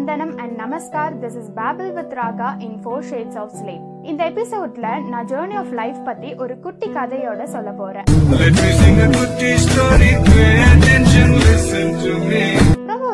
வந்தனம் and namaskar. This is babble with Raga in four shades of sleep இந்த எபிசோட்ல நான் ஜேர்னி ஆஃப் லைஃப் பத்தி ஒரு குட்டி கதையோட சொல்ல போறேன்.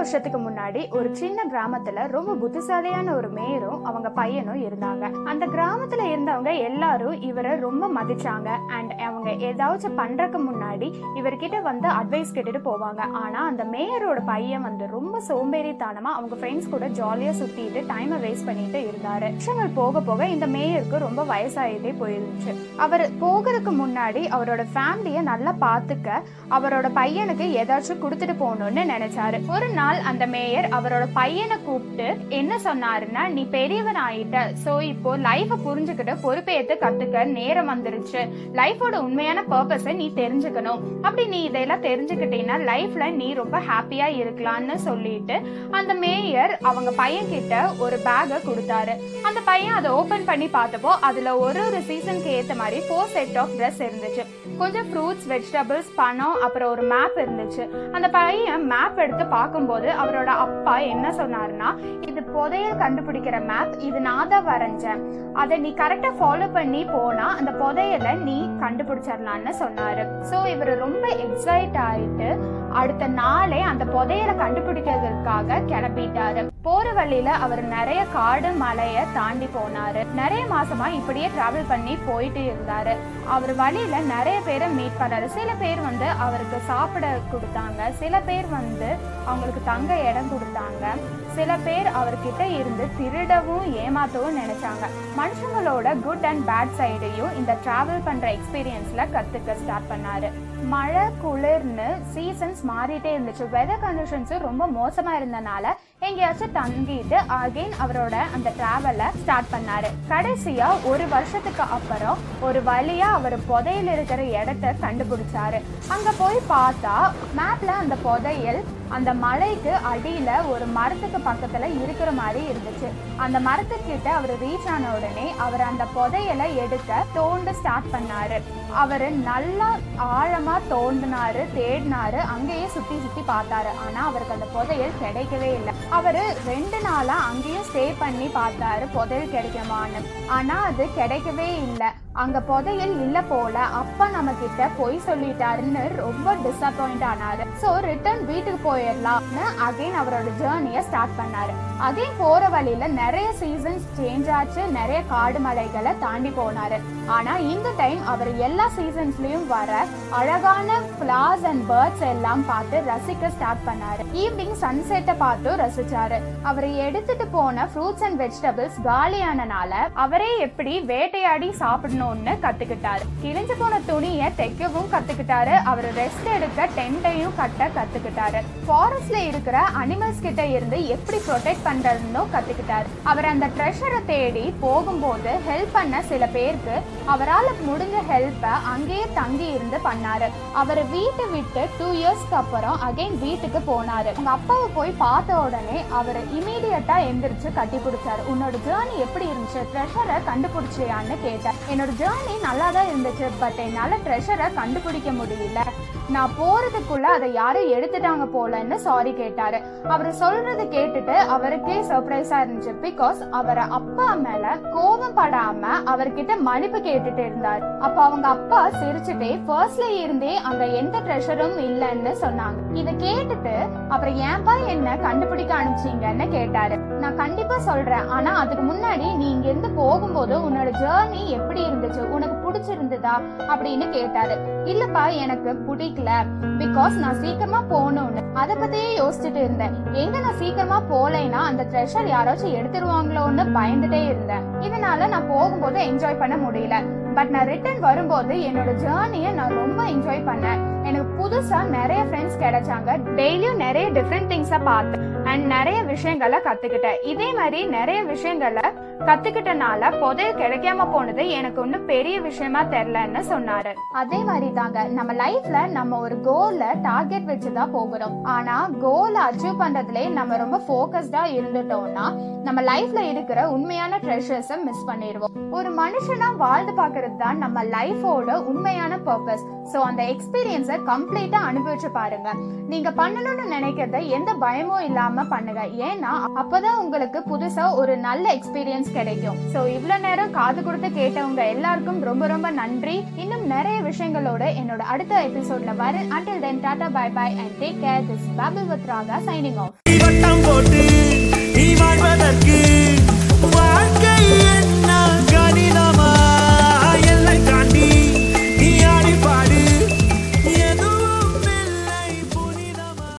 வருஷத்துக்கு முன்னாடி ஒரு சின்ன கிராமத்துல ரொம்ப புத்திசாலியான ஒரு மேயரும் அவங்க பையனும் இருந்தாங்க. அந்த கிராமத்துல இருந்தவங்க எல்லாரும் இவரை ரொம்ப மதிச்சாங்க. அண்ட் அவங்க ஏதாச்சும் பண்றதுக்கு முன்னாடி இவர்கிட்ட வந்து அட்வைஸ் கேட்டுட்டு போவாங்க. ஆனா அந்த மேயரோட பையன் வந்து ரொம்ப சோம்பேறித்தனமா அவங்க ஃப்ரெண்ட்ஸ் கூட ஜாலியா சுத்திட்டு டைமை வேஸ்ட் பண்ணிட்டு இருந்தாரு. வருஷங்கள் போக போக இந்த மேயருக்கு ரொம்ப வயசாயிட்டே போயிருந்துச்சு. அவர் போகிறதுக்கு முன்னாடி அவரோட ஃபேமிலியை நல்லா பார்த்துக்க அவரோட பையனுக்கு ஏதாச்சும் கொடுத்துட்டு போகணும்னு நினைச்சாரு. ஒரு நாள் அந்த மேயர் அவரோட பையனை கூப்பிட்டு என்ன சொன்னாருன்னா நீ பெரியவன் ஆயிட்ட சோ இப்போ லைஃப புரிஞ்சுக்கிட்டு பொறுப்பேற்று கத்துக்க நேரம் வந்துருச்சு. லைஃபோட உண்மையான பர்பஸை நீ தெரிஞ்சுக்கணும். அப்படி நீ இதெல்லாம் தெரிஞ்சுக்கிட்டீங்கன்னா லைஃப்ல நீ ரொம்ப ஹாப்பியா இருக்கலாம்னு சொல்லிட்டு அந்த மேயர் அவங்க பையன் கிட்ட ஒரு பேக்கை கொடுத்தாரு. அந்த பையன் அதை ஓபன் பண்ணி பார்த்தப்போ அதுல ஒரு ஒரு சீசனுக்கு ஏத்த மாதிரி ஃபோர் செட் ஆஃப் ட்ரெஸ் இருந்துச்சு. கொஞ்சம் ஃப்ரூட்ஸ் வெஜிடபிள்ஸ் பணம் அப்புறம் ஒரு மேப் இருந்துச்சு. அந்த பையன் மேப் எடுத்து பார்க்கும்போது அவரோட அப்பா என்ன சொன்னாருன்னா இது புதையல் கண்டுபிடிக்கிற மேப் இது நான் தான் வரைஞ்சேன். அதை நீ கரெக்டா ஃபாலோ பண்ணி போனா அந்த புதையலை நீ கண்டுபிடிச்சிடலான்னு சொன்னாரு. ஸோ இவர் ரொம்ப எக்ஸைட் ஆயிட்டு அடுத்த நாளே அந்த புதையலை கண்டுபிடிக்கிறதுக்காக கிளம்பிட்டாரு. போற வழியில அவர் நிறைய காடு மலைய தாண்டி போனாரு. நிறைய மாசமா இப்படியே டிராவல் பண்ணி போயிட்டு இருந்தாரு. அவர் வழியில நிறைய பேரை மீட் பண்ணாரு. சில பேர் வந்து அவருக்கு சாப்பிட கொடுத்தாங்க. சில பேர் வந்து அவங்களுக்கு தங்க இடம் கொடுத்தாங்க. சில பேர் அவர்கிட்ட இருந்து திருடவும் ஏமாத்தவும் நினைச்சாங்க. மனுஷங்களோட குட் அண்ட் பேட் சைடையும் இந்த டிராவல் பண்ற எக்ஸ்பீரியன்ஸ்ல கத்துக்க ஸ்டார்ட் பண்ணாரு. மழை குளிர்னு சீசன்ஸ் மாறிட்டே இருந்துச்சு. வெதர் கண்டிஷன்ஸும் ரொம்ப மோசமா இருந்தனால எங்கேயாச்சும் தங்கிட்டு அகைன் அவரோட அந்த ட்ராவலை ஸ்டார்ட் பண்ணாரு. கடைசியா ஒரு வருஷத்துக்கு அப்புறம் ஒரு வழியா அவர் புதையில் இருக்கிற இடத்த கண்டுபிடிச்சாரு. அங்க போய் பார்த்தா மேப்ல அந்த புதையல் அந்த மலைக்கு அடியில ஒரு மரத்துக்கு பக்கத்துல இருக்கிற மாதிரி இருந்துச்சு. அந்த மரத்துக்கிட்ட அவர் ரீச் ஆன உடனே அவர் அந்த புதையலை எடுக்க தோண்ட ஸ்டார்ட் பண்ணாரு. அவர் நல்லா ஆழமா தோண்டினாரு தேடினாரு அங்கேயே சுற்றி சுத்தி பார்த்தாரு. ஆனா அவருக்கு அந்த புதையல் கிடைக்கவே இல்லை. அவர் ரெண்டு நாளாக அங்கேயும் ஸ்டே பண்ணி பார்த்தாரு புதையல் கிடைக்குமான்னு. ஆனா அது கிடைக்கவே இல்லை. அங்க புதையல் இல்ல போல அப்பா நம்ம கிட்ட பொய் சொல்லிட்டாருன்னு ரொம்ப டிசப்பாயிண்ட் ஆனாரு. சோ ரிட்டர்ன் வீட்டுக்கு போய் போயிடலாம்னு அகைன் அவரோட ஜேர்னியை ஸ்டார்ட் பண்ணாரு. அகைன் போற வழியில நிறைய சீசன்ஸ் சேஞ்ச் ஆச்சு. நிறைய காடு மலைகளை தாண்டி போனாரு. ஆனா இந்த டைம் அவர் எல்லா சீசன்ஸ்லயும் வர அழகான ஃபிளார்ஸ் அண்ட் பேர்ட்ஸ் எல்லாம் பார்த்து ரசிக்க ஸ்டார்ட் பண்ணாரு. ஈவினிங் சன்செட்டை பார்த்து ரசிச்சாரு. அவர் எடுத்துட்டு போன ஃப்ரூட்ஸ் அண்ட் வெஜிடபிள்ஸ் காலியானனால அவரே எப்படி வேட்டையாடி சாப்பிடணும்னு கத்துக்கிட்டாரு. கிழிஞ்சு போன துணியை தைக்கவும் கத்துக்கிட்டாரு. அவர் ரெஸ்ட் எடுக்க டென்ட்டையும் கட்ட கத்துக்கிட்டாரு. ஃபாரஸ்ட்ல இருக்கிற அனிமல்ஸ் கிட்ட இருந்து எப்படி ப்ரொடெக்ட் பண்றதுன்னு கத்துக்கிட்டார். அவர் அந்த ட்ரெஷரை தேடி போகும்போது ஹெல்ப் பண்ண சில பேருக்கு அவரால் முடிஞ்ச ஹெல்ப்பை அங்கேயே தங்கி இருந்து பண்ணாரு. அவர் வீட்டை விட்டு டூ இயர்ஸ்க்கு அப்புறம் அகைன் வீட்டுக்கு போனாரு. உங்க அப்பாவை போய் பார்த்த உடனே அவர் இமீடியட்டா எந்திரிச்சு கட்டி பிடிச்சாரு. உன்னோட ஜேர்னி எப்படி இருந்துச்சு? ட்ரெஷரை கண்டுபிடிச்சியான்னு கேட்டார். என்னோட ஜேர்னி நல்லா தான் இருந்துச்சு பட் என்னால் ட்ரெஷரை கண்டுபிடிக்க முடியல. நான் போறதுக்குள்ள அதை யாரும் எடுத்துட்டாங்க கூடாதுன்னு சாரி கேட்டாரு. அவர் சொல்றது கேட்டுட்டு அவருக்கே சர்ப்ரைஸா இருந்துச்சு. பிகாஸ் அவரை அப்பா மேல கோபம் படாம அவர்கிட்ட மன்னிப்பு கேட்டுட்டு இருந்தார். அப்ப அவங்க அப்பா சிரிச்சுட்டே ஃபர்ஸ்ட்ல இருந்தே அங்க எந்த ட்ரெஷரும் இல்லைன்னு சொன்னாங்க. இத கேட்டுட்டு அப்புறம் ஏன்பா என்ன கண்டுபிடிக்க அனுப்பிச்சீங்கன்னு கேட்டாரு. நான் கண்டிப்பா சொல்றேன். ஆனா அதுக்கு முன்னாடி நீ இங்க இருந்து போகும்போது ஜேர்னி எப்படி இருந்துச்சு? உனக்கு பிடிச்சிருந்ததா? அப்படின்னு கேட்டாரு. இல்லப்பா எனக்கு பிடிக்கல. பிகாஸ் நான் சீக்கிரமா போகணும்னு. அத பத்தியே யோசிச்சுட்டு இருந்தேன். எங்க நான் சீக்கிரமா போலேன்னா அந்த ட்ரெஷர் யாராச்சும் எடுத்துருவாங்களோன்னு பயந்துட்டே இருந்தேன். இதனால நான் போகும்போது என்ஜாய் பண்ண முடியல. பட் நான் ரிட்டர்ன் வரும்போது என்னோட ஜேர்னியை நான் ரொம்ப என்ஜாய் பண்ணேன். எனக்கு புதுசா நிறைய ஃப்ரெண்ட்ஸ் கிடைச்சாங்க. டெய்லியும் நிறைய டிஃப்ரெண்ட் திங்ஸை பார்த்தேன். அண்ட் நிறைய விஷயங்களை கத்துக்கிட்டேன். இதே மாதிரி நிறைய விஷயங்களை கத்துக்கிட்டனால புதையல் கிடைக்காம போனது எனக்கு ஒன்றும் பெரிய விஷயமா தெரியலன்னு சொன்னாரு. அதே மாதிரி தாங்க நம்ம லைஃப்ல நம்ம ஒரு கோல்ல டார்கெட் வச்சுதான் போகிறோம். ஆனா கோல அச்சீவ் பண்றதுல நம்ம ரொம்ப ஃபோக்கஸ்டா இருந்துட்டோம்னா நம்ம லைஃப்ல இருக்கிற உண்மையான ட்ரெஷர்ஸ மிஸ் பண்ணிடுவோம். ஒரு மனுஷனா வாழ்ந்து பாக்குறது தான் நம்ம லைஃபோட உண்மையான பர்பஸ் ஸோ அந்த எக்ஸ்பீரியன்ஸை கம்ப்ளீட்டா அனுபவிச்சு பாருங்க. நீங்க பண்ணணும்னு நினைக்கிறத எந்த பயமும் இல்லாம பண்ணுங்க. ஏன்னா அப்பதான் உங்களுக்கு புதுசா ஒரு நல்ல எக்ஸ்பீரியன்ஸ் கிடைக்கும். ஸோ இவ்வளவு நேரம் காது கொடுத்து கேட்டவங்க எல்லாருக்கும் ரொம்ப ரொம்ப நன்றி. இன்னும் நிறைய விஷயங்களோட என்னோட அடுத்த எபிசோட்ல வரேன் until then tata bye bye and take care this babble with Raga signing off போட்டு நீ வாழ்வதற்கு